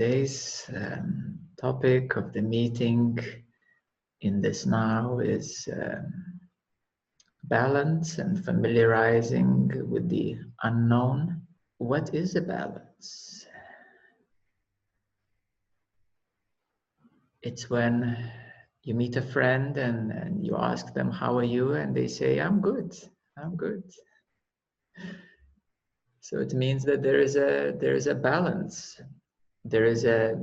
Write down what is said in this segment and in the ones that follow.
Today's um, topic of the meeting in this now is um, balance and familiarizing with the unknown. What is a balance? It's when you meet a friend and, and you ask them, How are you? And they say, I'm good, I'm good. So it means that there is a there is a balance there is a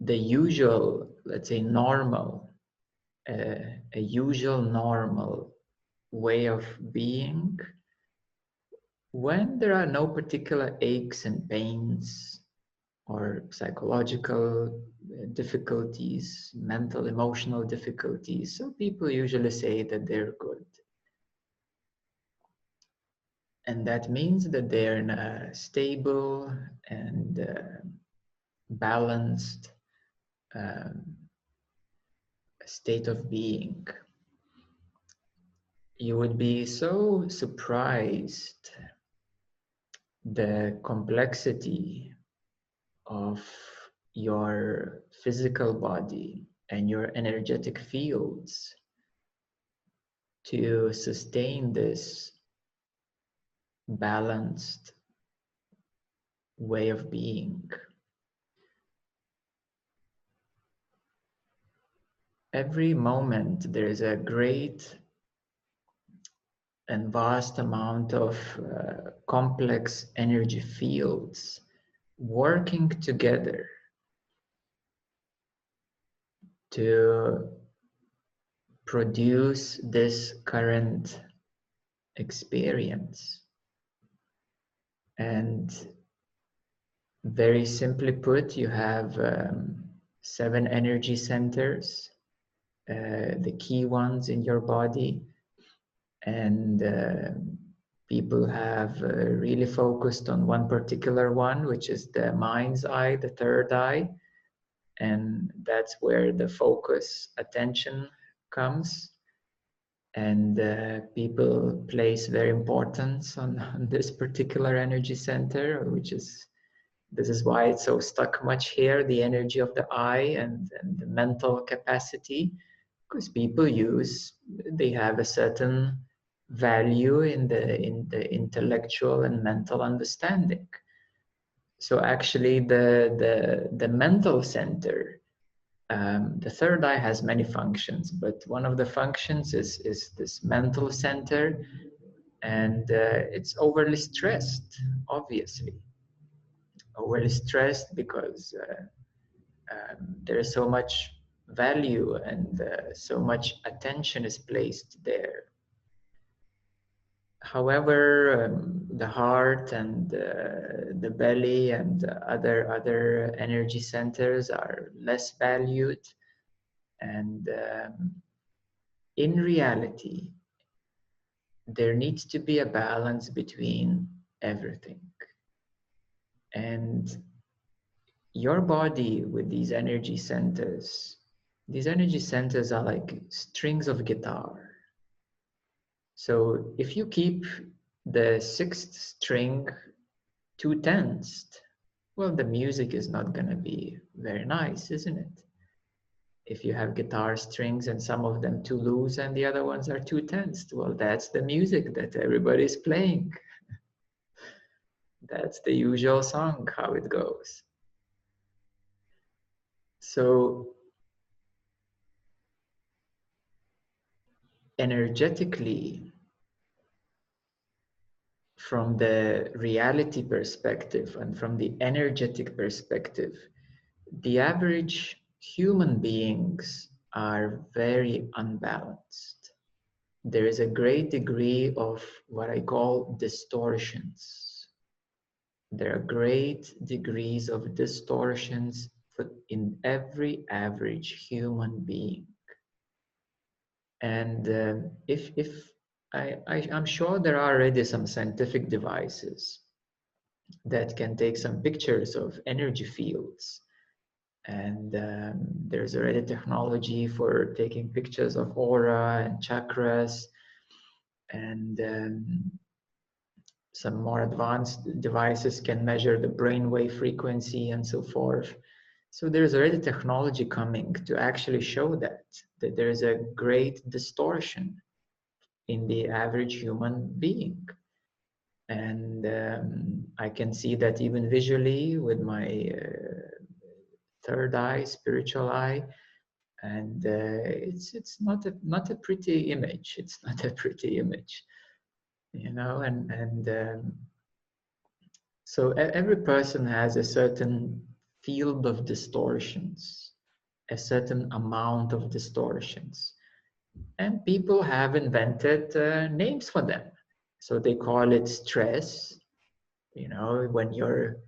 the usual let's say normal uh, a usual normal way of being when there are no particular aches and pains or psychological difficulties mental emotional difficulties. So people usually say that they're good and that means that they're in a stable and uh, balanced um, state of being. You would be so surprised the complexity of your physical body and your energetic fields to sustain this balanced way of being. Every moment there is a great and vast amount of uh, complex energy fields working together to produce this current experience. And very simply put, you have um, seven energy centers, uh, the key ones in your body. And uh, people have uh, really focused on one particular one, which is the mind's eye, the third eye. And that's where the focus attention comes and uh, people place very importance on, on, this particular energy center which is this is why it's so stuck much here the energy of the eye and, and the mental capacity because people use they have a certain value in the in the intellectual and mental understanding. So actually the the the mental center um, the third eye has many functions, but one of the functions is, is this mental center, and uh, it's overly stressed, obviously. Overly stressed because uh, um, there's so much value and uh, so much attention is placed there. However, um, the heart and uh, the belly and other other energy centers are less valued, and um, in reality, there needs to be a balance between everything. And your body with these energy centers, these energy centers are like strings of guitar so if you keep the sixth string two tensed, well, the music is not going to be very nice, isn't it? If you have guitar strings and some of them too loose and the other ones are too tensed, well, that's the music that everybody's playing. that's the usual song, how it goes. So energetically from the reality perspective and from the energetic perspective, the average human beings are very unbalanced. There is a great degree of what I call distortions. There are great degrees of distortions in every average human being. And uh, if, if I, I, am sure there are already some scientific devices that can take some pictures of energy fields. And um, there's already technology for taking pictures of aura and chakras. And um, some more advanced devices can measure the brainwave frequency and so forth. So there's already technology coming to actually show that, that there is a great distortion in the average human being. And um, I can see that even visually with my uh, third eye, spiritual eye, and uh, it's it's not a not a pretty image. It's not a pretty image, you know. And and um, so every person has a certain field of distortions, a certain amount of distortions. And people have invented uh, names for them. So they call it stress. You know, when your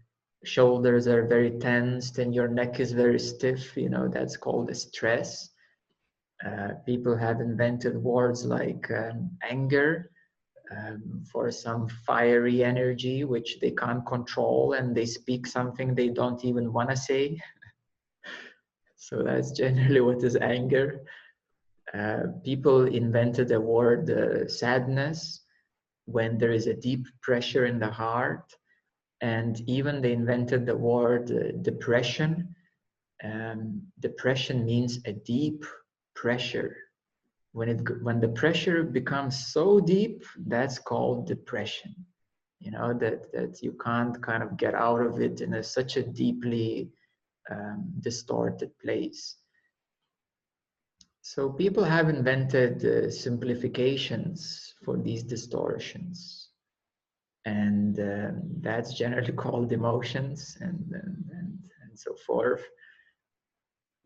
shoulders are very tensed and your neck is very stiff, you know, that's called a stress. Uh, people have invented words like um, anger um, for some fiery energy which they can't control and they speak something they don't even want to say. So that's generally what is anger. Uh, people invented the word uh, sadness when there is a deep pressure in the heart and even they invented the word uh, depression. Um, depression means a deep pressure when it when the pressure becomes so deep that's called depression. You know that that you can't kind of get out of it in a, such a deeply um, distorted place. So people have invented uh, simplifications for these distortions. And um, that's generally called emotions and, and, and, and so forth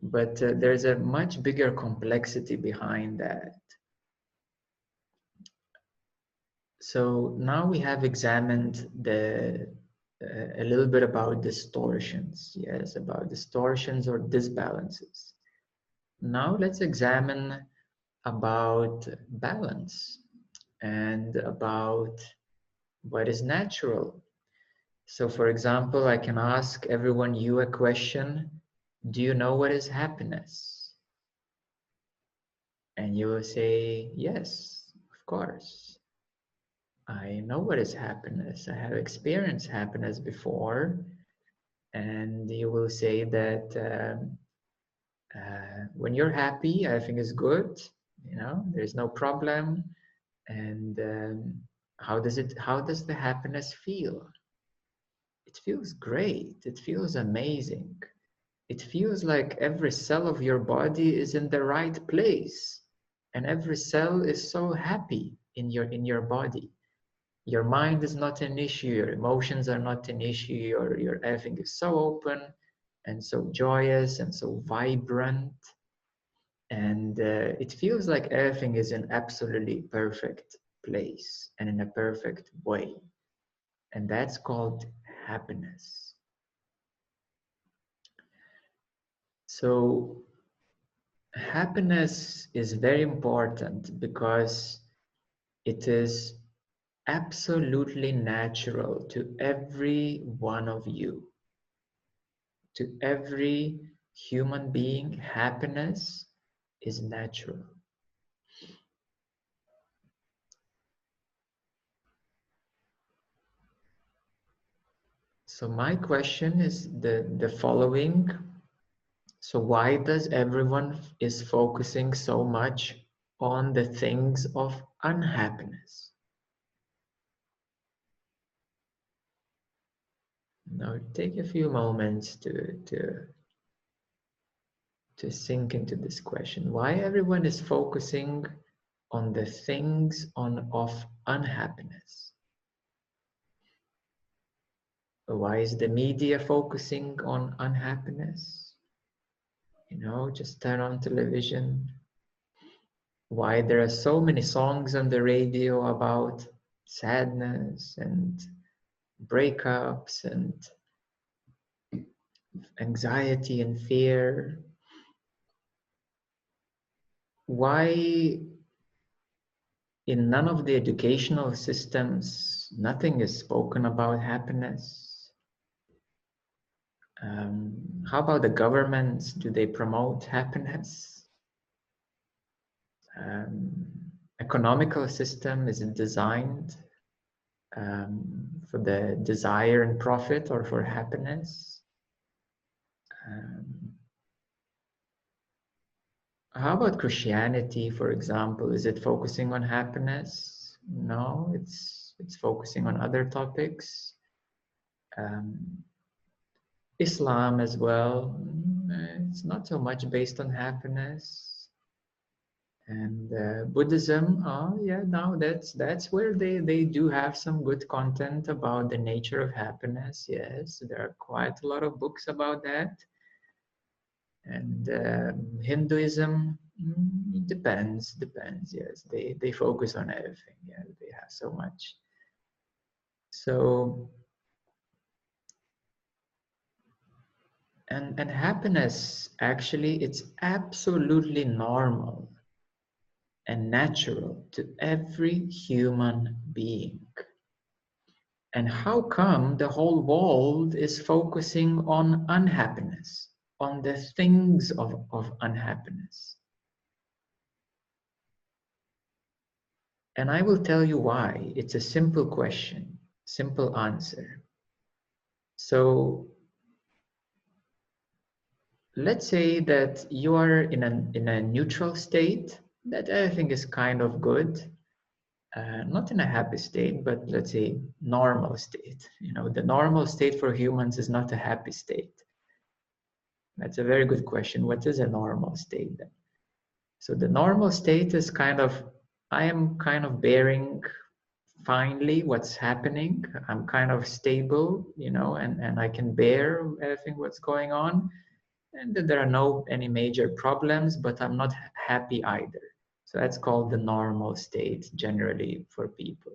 but uh, there's a much bigger complexity behind that. So now we have examined the uh, a little bit about distortions, yes, about distortions or disbalances. Now let's examine about balance and about what is natural. So for example, I can ask everyone you a question do you know what is happiness? And you will say, Yes, of course. I know what is happiness. I have experienced happiness before. And you will say that um, uh, when you're happy, everything is good. You know, there's no problem. And um, how does it? How does the happiness feel? It feels great. It feels amazing it feels like every cell of your body is in the right place and every cell is so happy in your in your body. Your mind is not an issue your emotions are not an issue your your everything is so open and so joyous and so vibrant. And uh, it feels like everything is in absolutely perfect place and in a perfect way. And that's called happiness So happiness is very important because it is absolutely natural to every one of you. To every human being, happiness is natural. So my question is the, the following so why does everyone is focusing so much on the things of unhappiness? Now take a few moments to, to, to sink into this question. Why everyone is focusing on the things on of unhappiness? Why is the media focusing on unhappiness? You know just turn on television. Why there are so many songs on the radio about sadness and breakups and anxiety and fear. Why in none of the educational systems nothing is spoken about happiness um, how about the governments? Do they promote happiness? Um, economical system is it designed um, for the desire and profit or for happiness. Um, how about Christianity, for example? Is it focusing on happiness? No, it's it's focusing on other topics. Um, Islam as well. Mm, it's not so much based on happiness. And uh, buddhism oh yeah now that's that's where they they do have some good content about the nature of happiness. Yes there are quite a lot of books about that. And uh, hinduism mm, depends depends. Yes they they focus on everything. Yeah they have so much. So and and happiness actually it's absolutely normal and natural to every human being. And how come the whole world is focusing on unhappiness, on the things of, of unhappiness? And I will tell you why. It's a simple question, simple answer. So let's say that you are in a, in a neutral state that think is kind of good. Uh, not in a happy state, but let's say normal state. You know, the normal state for humans is not a happy state. That's a very good question. What is a normal state then? So the normal state is kind of, I am kind of bearing finely what's happening. I'm kind of stable, you know, and, and I can bear everything what's going on. And there are no any major problems, but I'm not happy either. So that's called the normal state generally for people.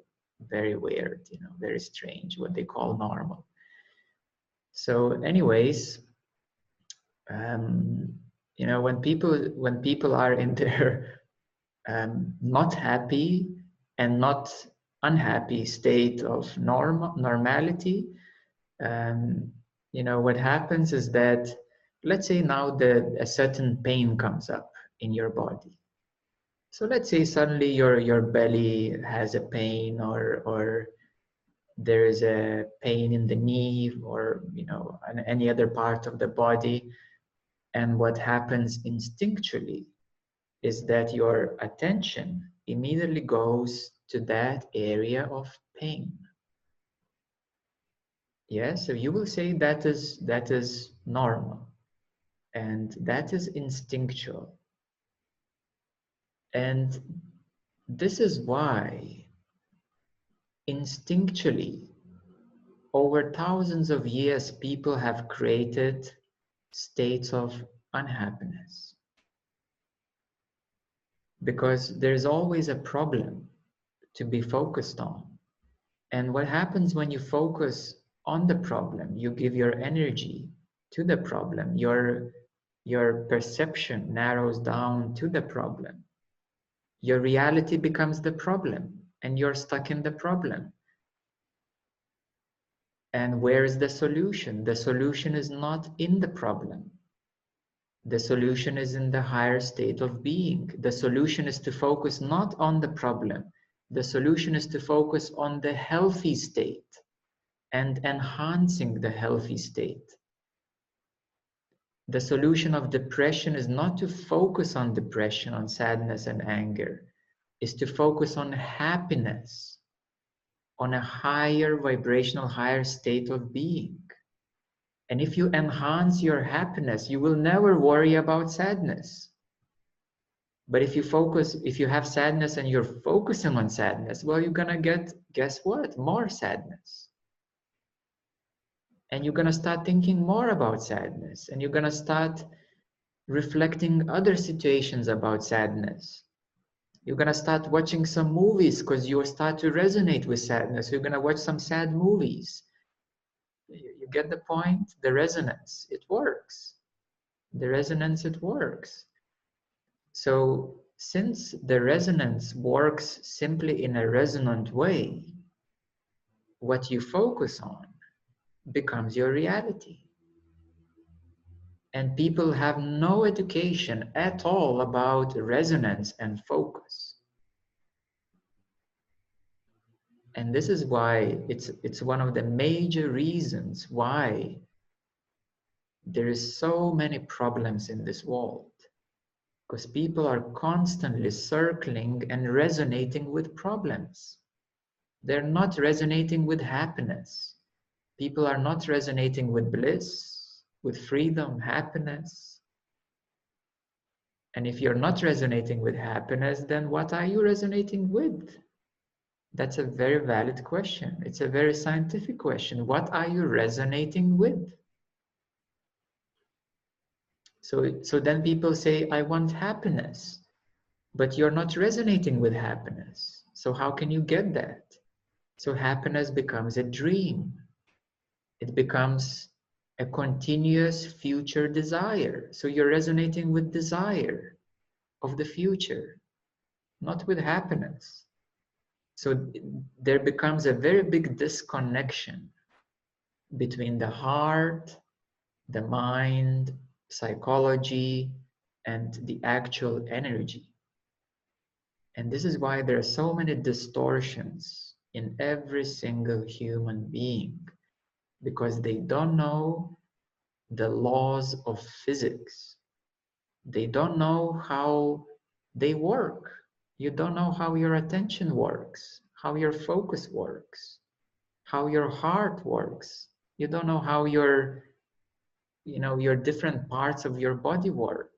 Very weird, you know, very strange what they call normal. So, anyways, um, you know, when people when people are in their um, not happy and not unhappy state of norm normality, um, you know, what happens is that let's say now that a certain pain comes up in your body. So let's say suddenly your your belly has a pain or or there is a pain in the knee or you know any other part of the body. And what happens instinctually is that your attention immediately goes to that area of pain. Yes so you will say that is that is normal and that is instinctual. And this is why instinctually over thousands of years people have created states of unhappiness. Because there's always a problem to be focused on. And what happens when you focus on the problem you give your energy to the problem your your perception narrows down to the problem your reality becomes the problem and you're stuck in the problem. And where is the solution? The solution is not in the problem. The solution is in the higher state of being. The solution is to focus not on the problem. The solution is to focus on the healthy state and enhancing the healthy state. The solution of depression is not to focus on depression, on sadness and anger, is to focus on happiness, on a higher vibrational, higher state of being. And if you enhance your happiness, you will never worry about sadness. But if you focus, if you have sadness and you're focusing on sadness, well, you're gonna get, guess what? More sadness and you're going to start thinking more about sadness and you're going to start reflecting other situations about sadness. You're going to start watching some movies because you'll start to resonate with sadness. You're going to watch some sad movies. You, you get the point? The resonance it works. The resonance it works. So since the resonance works simply in a resonant way what you focus on becomes your reality. And people have no education at all about resonance and focus. And this is why it's, it's one of the major reasons why there is so many problems in this world because people are constantly circling and resonating with problems. They're not resonating with happiness. People are not resonating with bliss, with freedom, happiness. And if you're not resonating with happiness, then what are you resonating with? That's a very valid question. It's a very scientific question. What are you resonating with? So, so then people say, I want happiness, but you're not resonating with happiness. So how can you get that? So happiness becomes a dream. It becomes a continuous future desire. So you're resonating with desire of the future, not with happiness. So there becomes a very big disconnection between the heart, the mind, psychology, and the actual energy. And this is why there are so many distortions in every single human being because they don't know the laws of physics. They don't know how they work. You don't know how your attention works, how your focus works, how your heart works. You don't know how your you know your different parts of your body work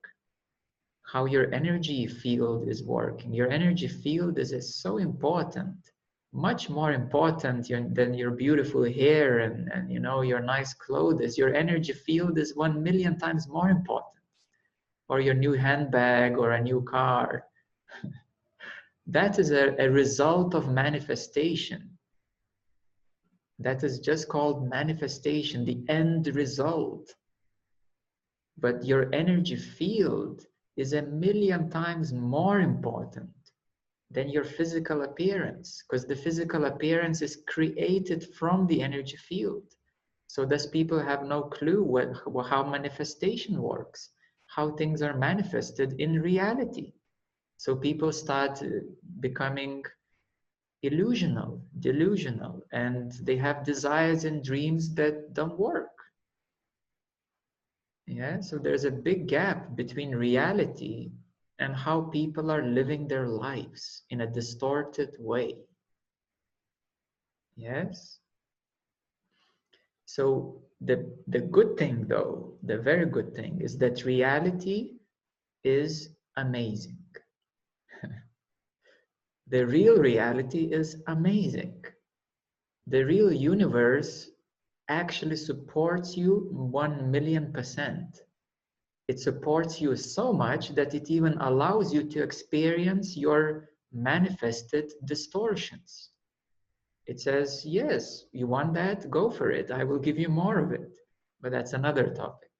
how your energy field is working your energy field is, is so important much more important than your beautiful hair and, and you know your nice clothes. Your energy field is one million times more important. Or your new handbag or a new car. That is a, a result of manifestation. That is just called manifestation the end result. But your energy field is a million times more important than your physical appearance because the physical appearance is created from the energy field. So thus people have no clue what, how manifestation works how things are manifested in reality. So people start uh, becoming illusional delusional and they have desires and dreams that don't work. Yeah, so there's a big gap between reality and how people are living their lives in a distorted way. Yes? So the, the good thing though, the very good thing is that reality is amazing. the real reality is amazing. The real universe actually supports you 1 million percent. It supports you so much that it even allows you to experience your manifested distortions. It says, yes, you want that? Go for it. I will give you more of it. But that's another topic.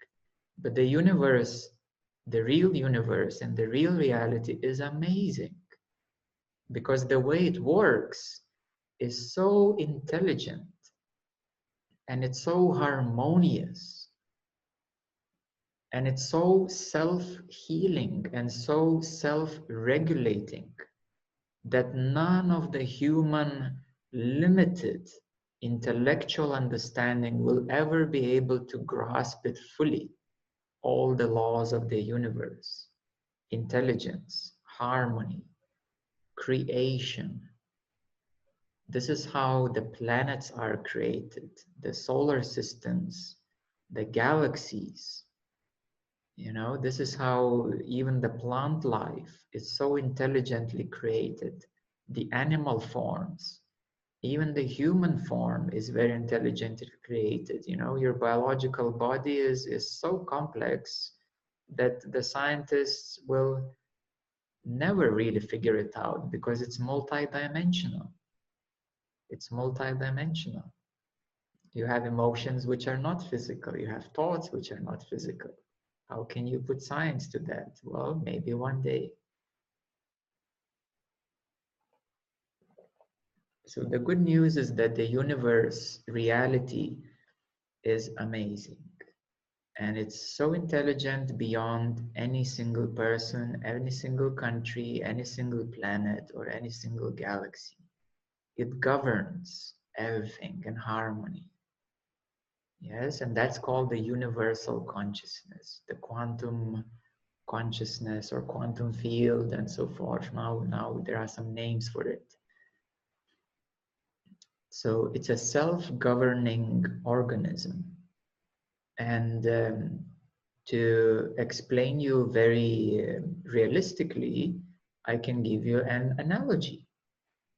But the universe, the real universe and the real reality is amazing because the way it works is so intelligent and it's so harmonious and it's so self-healing and so self-regulating that none of the human limited intellectual understanding will ever be able to grasp it fully all the laws of the universe intelligence harmony creation this is how the planets are created, the solar systems, the galaxies. You know, this is how even the plant life is so intelligently created. The animal forms, even the human form is very intelligently created. You know, your biological body is, is so complex that the scientists will never really figure it out because it's multidimensional it's multidimensional. You have emotions which are not physical. You have thoughts which are not physical. How can you put science to that? Well, maybe one day. So the good news is that the universe reality is amazing. And it's so intelligent beyond any single person, any single country, any single planet, or any single galaxy. it governs everything in harmony. Yes, and that's called the universal consciousness, the quantum consciousness or quantum field and so forth. Now, now there are some names for it. So it's a self-governing organism. And um, to explain you very uh, realistically, I can give you an analogy.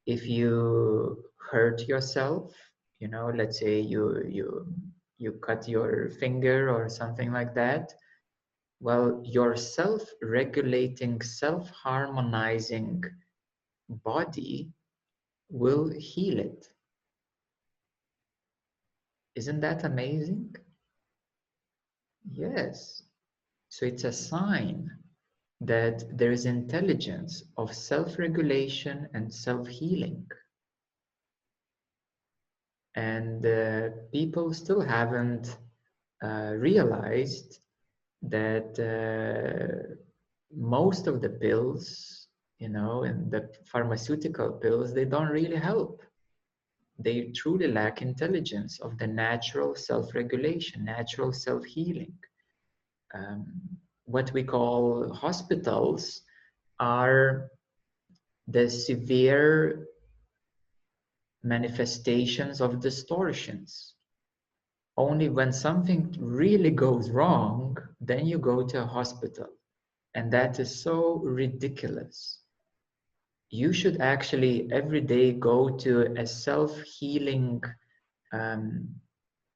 If you hurt yourself, you know, let's say you you you cut your finger or something like that, well, your self-regulating, self-harmonizing body will heal it. Isn't that amazing? Yes. So it's a sign that there is intelligence of self-regulation and self-healing. And uh, people still haven't uh, realized that uh, most of the pills, you know, and the pharmaceutical pills, they don't really help. They truly lack intelligence of the natural self-regulation, natural self-healing. Um, what we call hospitals are the severe manifestations of distortions. Only when something really goes wrong, then you go to a hospital. And that is so ridiculous. You should actually every day go to a self healing. Um,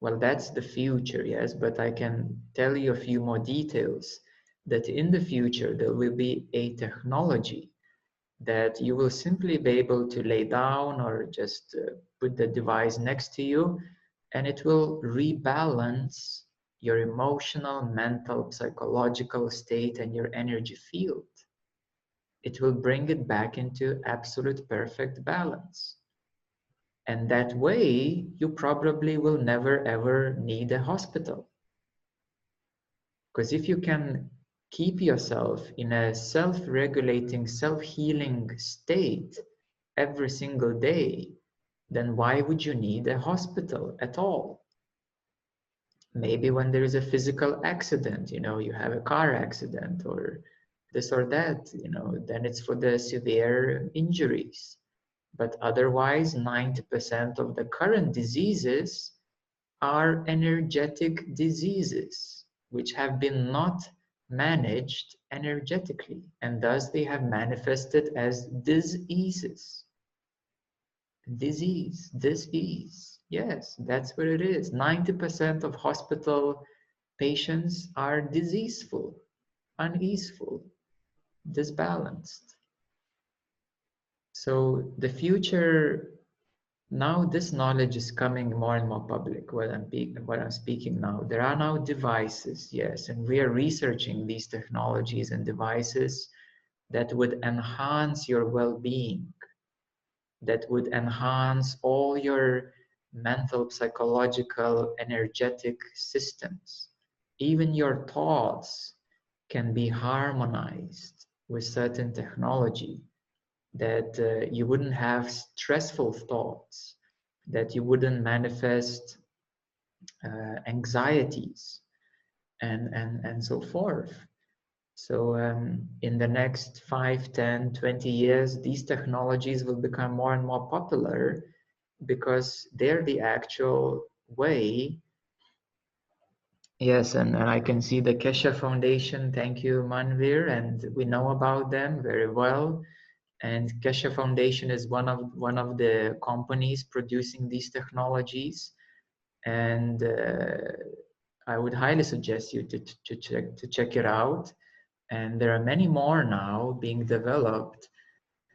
well, that's the future, yes, but I can tell you a few more details that in the future there will be a technology that you will simply be able to lay down or just uh, put the device next to you and it will rebalance your emotional, mental, psychological state and your energy field. It will bring it back into absolute perfect balance. And that way, you probably will never ever need a hospital. Because if you can keep yourself in a self regulating, self healing state every single day, then why would you need a hospital at all? Maybe when there is a physical accident, you know, you have a car accident or this or that, you know, then it's for the severe injuries. But otherwise, 90% of the current diseases are energetic diseases, which have been not managed energetically, and thus they have manifested as diseases. Disease, disease. Yes, that's what it is. 90% of hospital patients are diseaseful, uneaseful, disbalanced. So the future now this knowledge is coming more and more public what I'm, what I'm speaking now. There are now devices yes and we are researching these technologies and devices that would enhance your well-being that would enhance all your mental psychological energetic systems. Even your thoughts can be harmonized with certain technology that uh, you wouldn't have stressful thoughts, that you wouldn't manifest uh, anxieties, and, and, and so forth. So um, in the next 5, 10, 20 years, these technologies will become more and more popular because they're the actual way. Yes, and, and I can see the Keshe Foundation. Thank you, Manvir. And we know about them very well and Keshe Foundation is one of one of the companies producing these technologies, and uh, I would highly suggest you to, to check to check it out. And there are many more now being developed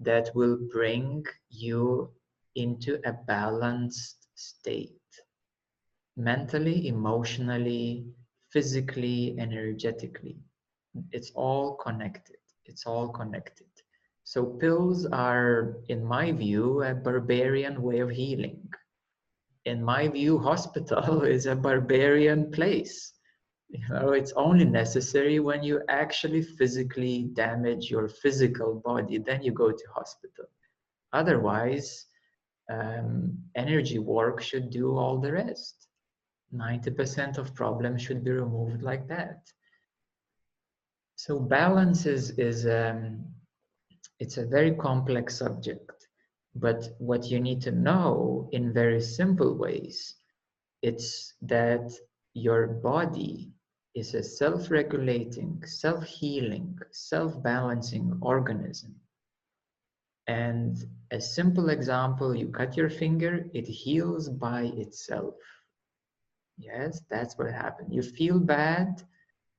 that will bring you into a balanced state, mentally, emotionally, physically, energetically. It's all connected. It's all connected. So pills are, in my view, a barbarian way of healing. In my view, hospital is a barbarian place. You know, it's only necessary when you actually physically damage your physical body, then you go to hospital. Otherwise, um, energy work should do all the rest. 90% of problems should be removed like that. So balance is, is um, it's a very complex subject, but what you need to know in very simple ways, it's that your body is a self-regulating, self-healing, self-balancing organism. And a simple example, you cut your finger, it heals by itself. Yes, that's what happened. You feel bad.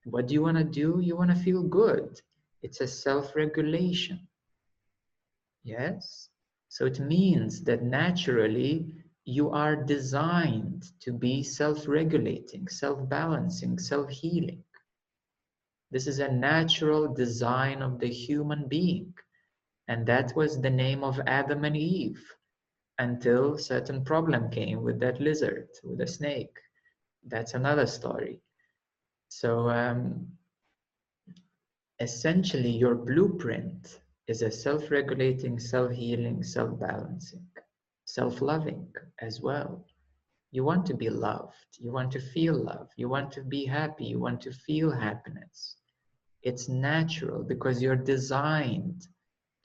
What do you want to do? You want to feel good. It's a self regulation. Yes? So it means that naturally you are designed to be self regulating, self balancing, self healing. This is a natural design of the human being. And that was the name of Adam and Eve until certain problem came with that lizard, with a snake that's another story. So um, essentially, your blueprint is a self-regulating, self-healing, self-balancing, self-loving as well. You want to be loved. You want to feel love. You want to be happy. You want to feel happiness. It's natural because you're designed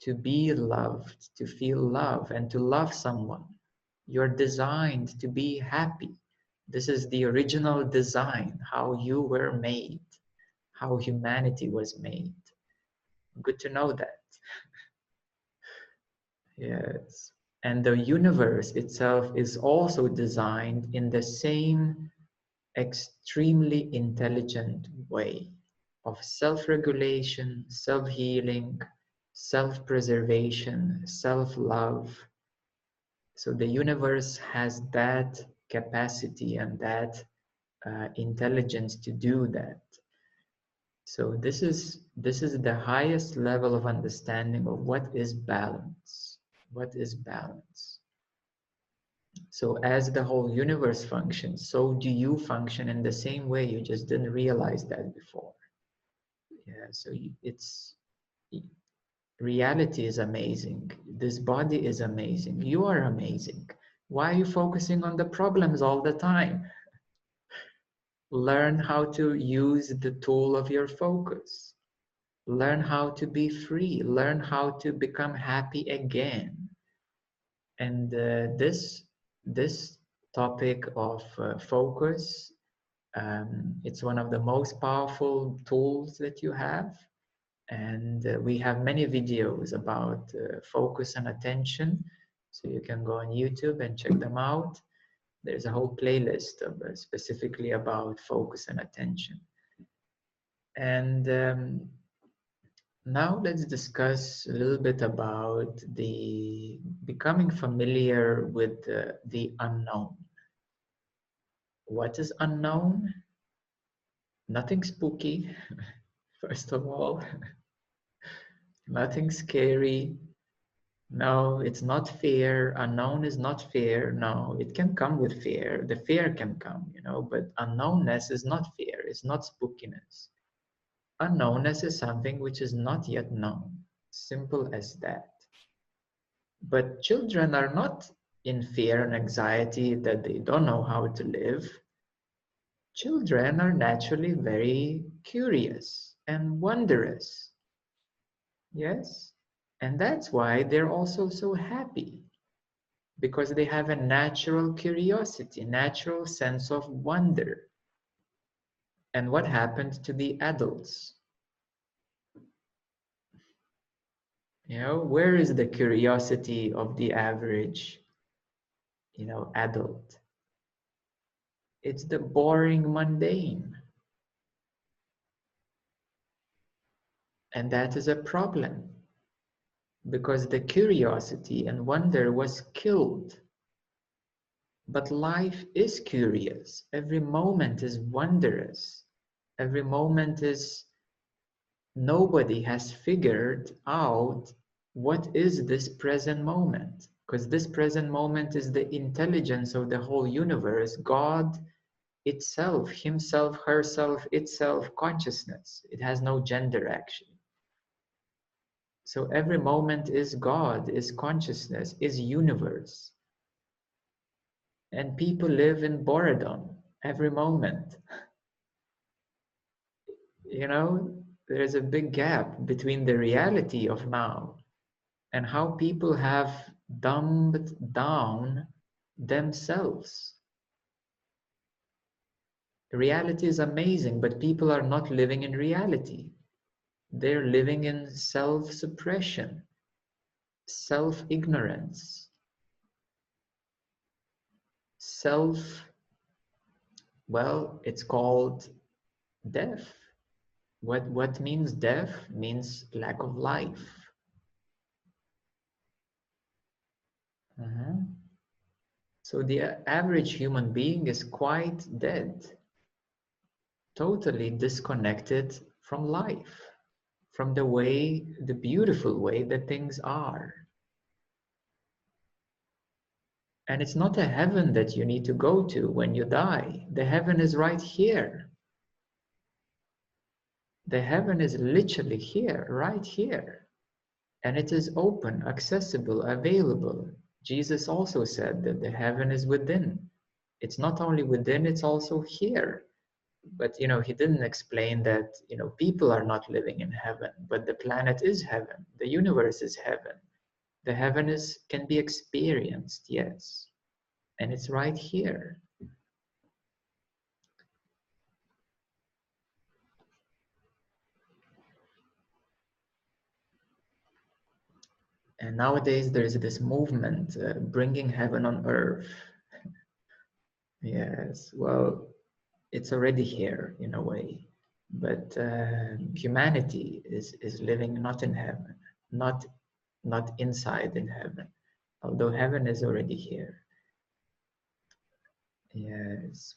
to be loved, to feel love, and to love someone. You're designed to be happy. This is the original design, how you were made, how humanity was made. Good to know that. Yes. And the universe itself is also designed in the same extremely intelligent way of self regulation, self healing, self preservation, self love. So the universe has that capacity and that uh, intelligence to do that. So this is this is the highest level of understanding of what is balance. What is balance? So as the whole universe functions, so do you function in the same way. You just didn't realize that before. Yeah. So it's reality is amazing. This body is amazing. You are amazing. Why are you focusing on the problems all the time? Learn how to use the tool of your focus. Learn how to be free. Learn how to become happy again. And uh, this, this topic of uh, focus, um, it's one of the most powerful tools that you have. And uh, we have many videos about uh, focus and attention so you can go on YouTube and check them out. There's a whole playlist of, uh, specifically about focus and attention. And um, now let's discuss a little bit about the becoming familiar with the, the unknown. What is unknown? Nothing spooky, first of all. Nothing scary, no, it's not fear. Unknown is not fear. No, it can come with fear. The fear can come, you know, but unknownness is not fear. It's not spookiness. Unknownness is something which is not yet known. Simple as that. But children are not in fear and anxiety that they don't know how to live. Children are naturally very curious and wondrous. Yes? And that's why they're also so happy because they have a natural curiosity, natural sense of wonder. And what happened to the adults? You know, where is the curiosity of the average, you know, adult? It's the boring mundane. And that is a problem because the curiosity and wonder was killed. But life is curious. Every moment is wondrous. Every moment is, nobody has figured out what is this present moment. Because this present moment is the intelligence of the whole universe, God itself, Himself, Herself, itself, consciousness. It has no gender actually. So every moment is God, is consciousness, is universe. And people live in boredom every moment. You know, there's a big gap between the reality of now and how people have dumbed down themselves. Reality is amazing, but people are not living in reality. They're living in self suppression, self ignorance, self, well, it's called death. What, what means death? Means lack of life. Uh-huh. So the average human being is quite dead, totally disconnected from life, from the way, the beautiful way that things are. And it's not a heaven that you need to go to when you die. The heaven is right here. The heaven is literally here, right here. And it is open, accessible, available. Jesus also said that the heaven is within. It's not only within, it's also here. But you know, he didn't explain that you know people are not living in heaven, but the planet is heaven, the universe is heaven. The heaven is can be experienced, yes. And it's right here. And nowadays there is this movement uh, bringing heaven on earth. yes, well, it's already here in a way, but uh, humanity is is living not in heaven, not not inside in heaven, although heaven is already here. Yes.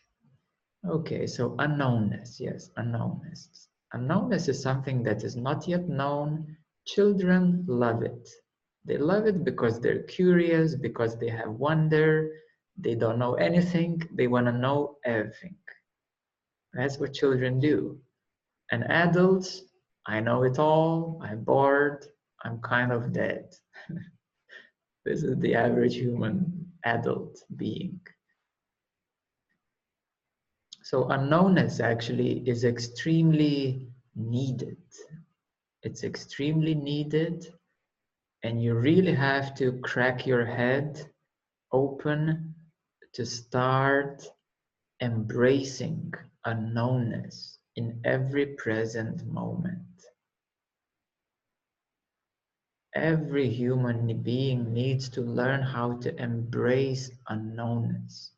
Okay, so unknownness, yes, unknownness. Unknownness is something that is not yet known. Children love it. They love it because they're curious, because they have wonder, they don't know anything, they want to know everything. That's what children do. And adults, I know it all, I'm bored, I'm kind of dead. this is the average human adult being. So unknownness actually is extremely needed. It's extremely needed and you really have to crack your head open to start embracing unknownness in every present moment. Every human being needs to learn how to embrace unknownness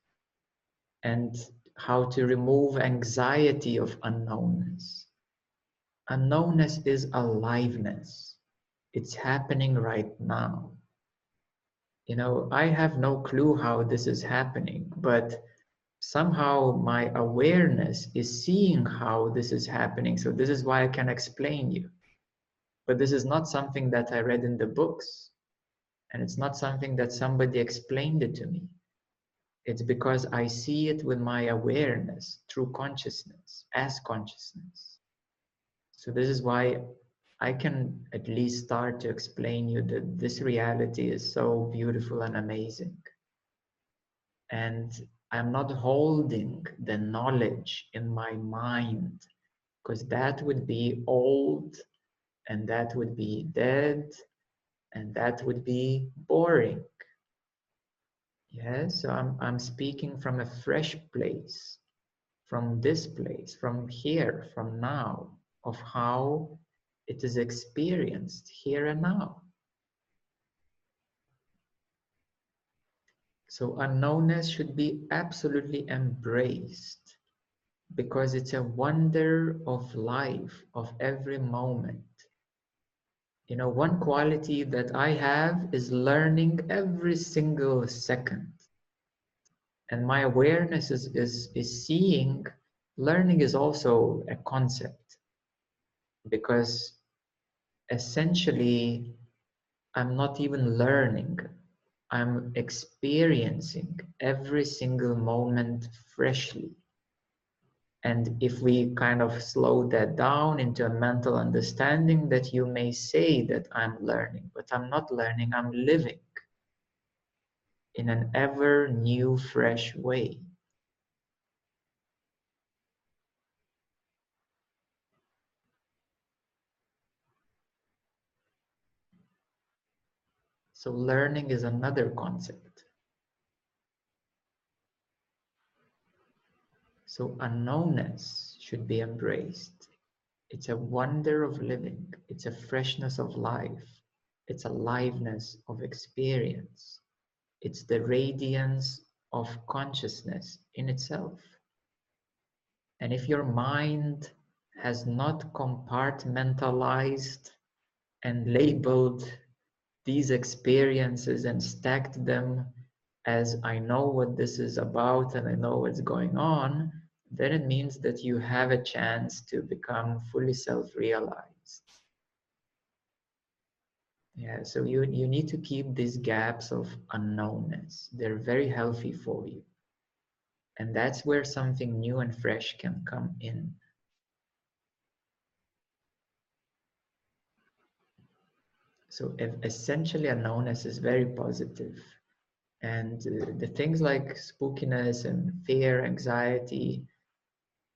and how to remove anxiety of unknownness. Unknownness is aliveness it's happening right now. You know, I have no clue how this is happening, but somehow my awareness is seeing how this is happening. So this is why I can explain you. But this is not something that I read in the books. And it's not something that somebody explained it to me. It's because I see it with my awareness through consciousness, as consciousness. So this is why I can at least start to explain you that this reality is so beautiful and amazing. And I'm not holding the knowledge in my mind because that would be old and that would be dead and that would be boring. Yes, so I'm, I'm speaking from a fresh place, from this place, from here, from now, of how it is experienced here and now. So unknownness should be absolutely embraced because it's a wonder of life, of every moment. You know, one quality that I have is learning every single second. And my awareness is, is, is seeing, learning is also a concept because essentially I'm not even learning. I'm experiencing every single moment freshly. And if we kind of slow that down into a mental understanding, that you may say that I'm learning, but I'm not learning, I'm living. in an ever new, fresh way. So learning is another concept. So unknownness should be embraced. It's a wonder of living. It's a freshness of life. It's a liveness of experience. It's the radiance of consciousness in itself. And if your mind has not compartmentalized and labeled these experiences and stacked them as I know what this is about and I know what's going on, then it means that you have a chance to become fully self-realized. Yeah, so you, you need to keep these gaps of unknownness. They're very healthy for you. And that's where something new and fresh can come in. So if essentially, unknownness is very. And uh, the things like spookiness and fear, anxiety,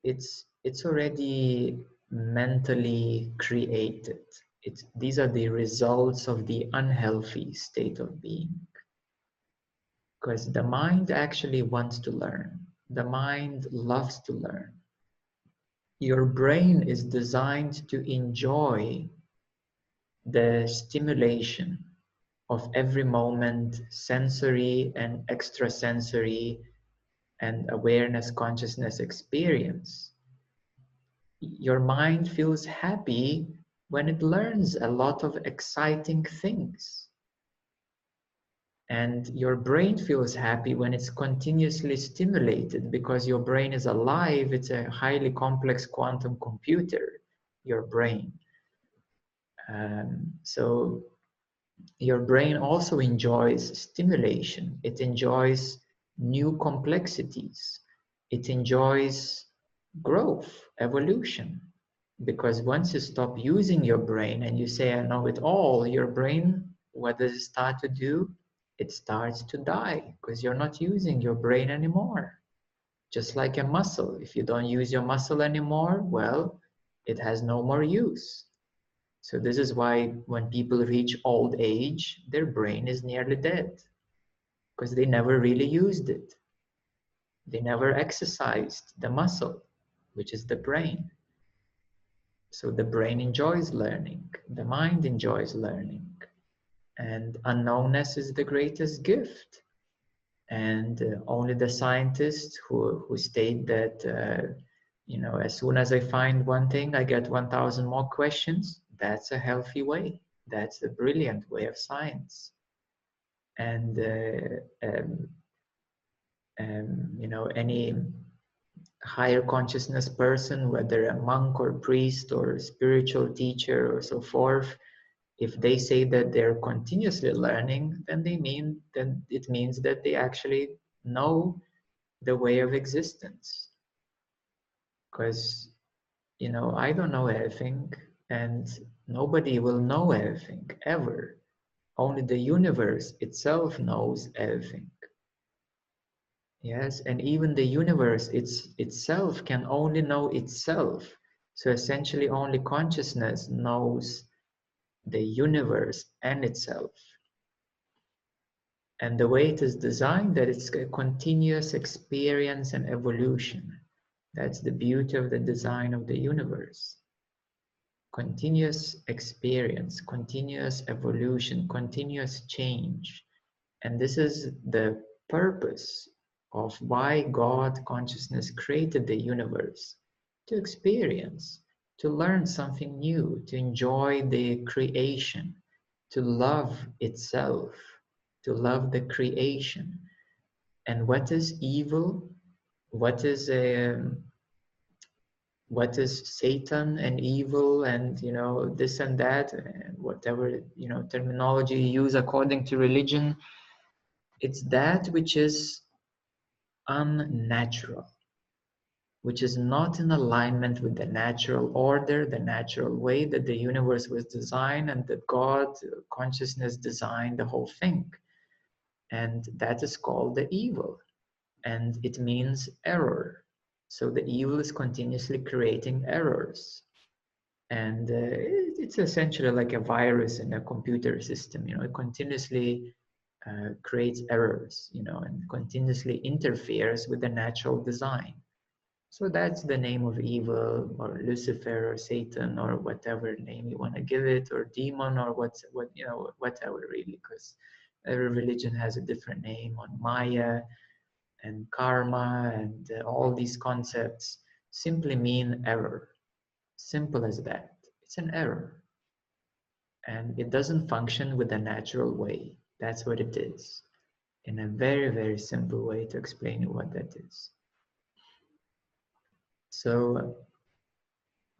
it's it's already mentally created. It's, these are the results of the unhealthy state of being. Because the mind actually wants to learn. The mind loves to learn. Your brain is designed to enjoy the stimulation of every moment, sensory and extrasensory and awareness consciousness experience. Your mind feels happy when it learns a lot of exciting things. And your brain feels happy when it's continuously stimulated because your brain is alive. It's a highly complex quantum computer, your brain. Um, so your brain also enjoys stimulation. It enjoys new complexities. It enjoys growth, evolution. Because once you stop using your brain and you say, I know it all, your brain, what does it start to do? It starts to die because you're not using your brain anymore. Just like a muscle. If you don't use your muscle anymore, well, it has no more use. So this is why when people reach old age, their brain is nearly dead because they never really used it. They never exercised the muscle, which is the brain. So the brain enjoys learning, the mind enjoys learning, and unknownness is the greatest gift. And uh, only the scientists who, who state that, uh, you know, as soon as I find one thing, I get 1,000 more questions that's a healthy way. That's a brilliant way of science. And, uh, um, um, you know, any higher consciousness person, whether a monk or priest or spiritual teacher or so forth, if they say that they're continuously learning, then they mean then it means that they actually know the way of existence. Because you know, I don't know everything and nobody will know everything ever. Only the universe itself knows everything. Yes, and even the universe it's, itself can only know itself. So essentially, only consciousness knows the universe and itself. And the way it is designed, that it's a continuous experience and evolution. That's the beauty of the design of the universe continuous experience, continuous evolution, continuous change. And this is the purpose of why God consciousness created the universe to experience, to learn something new, to enjoy the creation, to love itself, to love the creation. And what is evil? What is a um, what is Satan and evil and you know this and that and whatever you know terminology you use according to religion it's that which is unnatural which is not in alignment with the natural order the natural way that the universe was designed and that god consciousness designed the whole thing. And that is called the evil. And it means error so the evil is continuously creating errors. And uh, it's essentially like a virus in a computer system you know it continuously uh, creates errors you know and continuously interferes with the natural design. So that's the name of evil or lucifer or satan or whatever name you want to give it or demon or what's what you know whatever really because every religion has a different name on maya and karma and uh, all these concepts simply mean error. Simple as that. It's an error. And it doesn't function with a natural way. That's what it is. In a very very simple way to explain what that is. So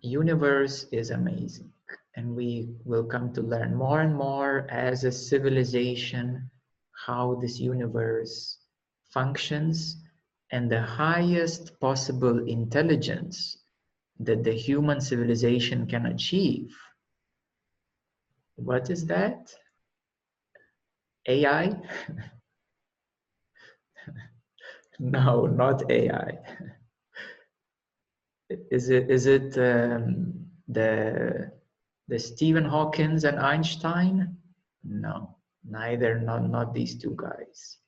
universe is amazing. And we will come to learn more and more as a civilization how this universe functions and the highest possible intelligence that the human civilization can achieve. What is that? AI? no, not AI. Is it is it um, the the Stephen Hawkins and Einstein? No, neither. Not not these two guys.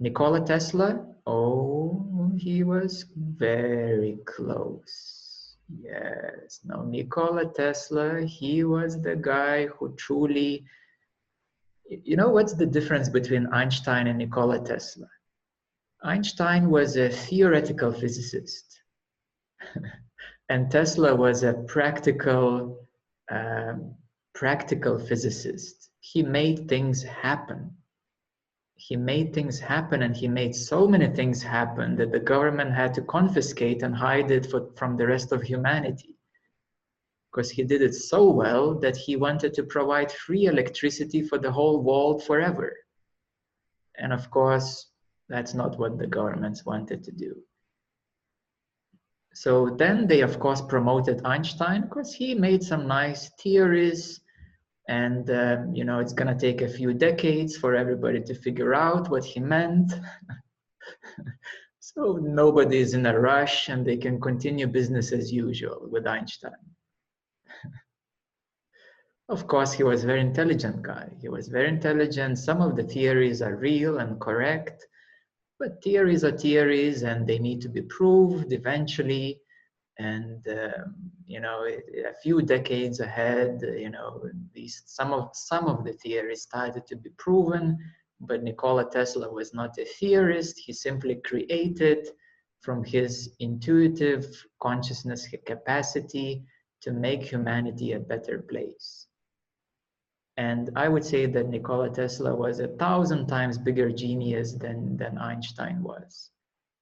Nikola Tesla, oh, he was very close. Yes, now Nikola Tesla, he was the guy who truly, you know, what's the difference between Einstein and Nikola Tesla? Einstein was a theoretical physicist, and Tesla was a practical, um, practical physicist. He made things happen he made things happen and he made so many things happen that the government had to confiscate and hide it for, from the rest of humanity. Because he did it so well that he wanted to provide free electricity for the whole world forever. And of course that's not what the governments wanted to do. So then they of course promoted einstein because he made some nice theories and um, you know it's going to take a few decades for everybody to figure out what he meant. So nobody is in a rush and they can continue business as usual with einstein. Of course he was a very intelligent guy. He was very intelligent. Some of the theories are real and correct but theories are theories and they need to be proved eventually and um, you know a few decades ahead you know these some of some of the theories started to be proven but nikola tesla was not a theorist. He simply created from his intuitive consciousness capacity to make humanity a better place. And i would say that nikola tesla was a thousand times bigger genius than than einstein was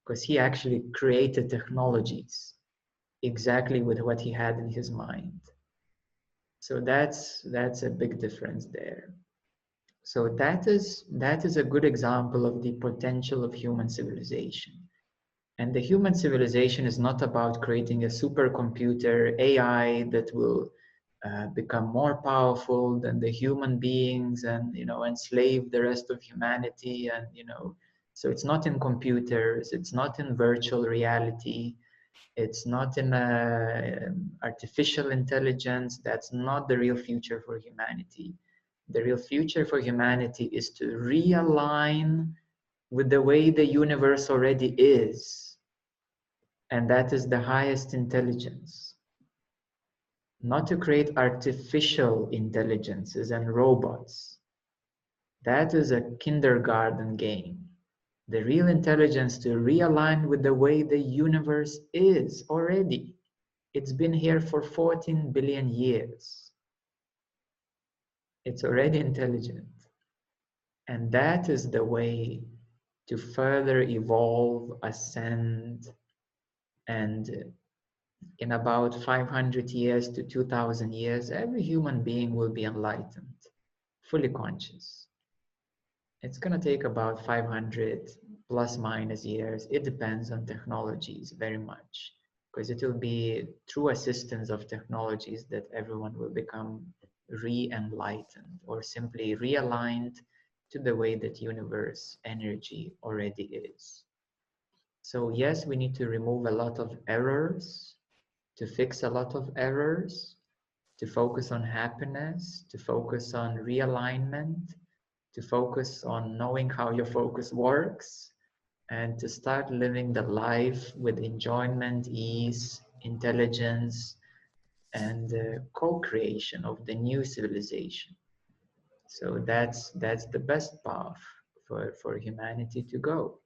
because he actually created technologies exactly with what he had in his mind. So that's that's a big difference there. So that is that is a good example of the potential of human civilization. And the human civilization is not about creating a supercomputer ai that will uh, become more powerful than the human beings and you know enslave the rest of humanity and you know so it's not in computers it's not in virtual reality it's not in a, um, artificial intelligence. That's not the real future for humanity. The real future for humanity is to realign with the way the universe already is. And that is the highest intelligence. Not to create artificial intelligences and robots. That is a kindergarten game the real intelligence to realign with the way the universe is already. It's been here for 14 billion years. It's already intelligent. And that is the way to further evolve, ascend, and in about 500 years to 2000 years, every human being will be enlightened, fully conscious it's going to take about 500 plus minus years. It depends on technologies very much because it will be through assistance of technologies that everyone will become re-enlightened or simply realigned to the way that universe energy already is. So yes, we need to remove a lot of errors, to fix a lot of errors, to focus on happiness, to focus on realignment, to focus on knowing how your focus works, and to start living the life with enjoyment, ease, intelligence, and uh, co-creation of the new civilization. So that's that's the best path for, for humanity to go.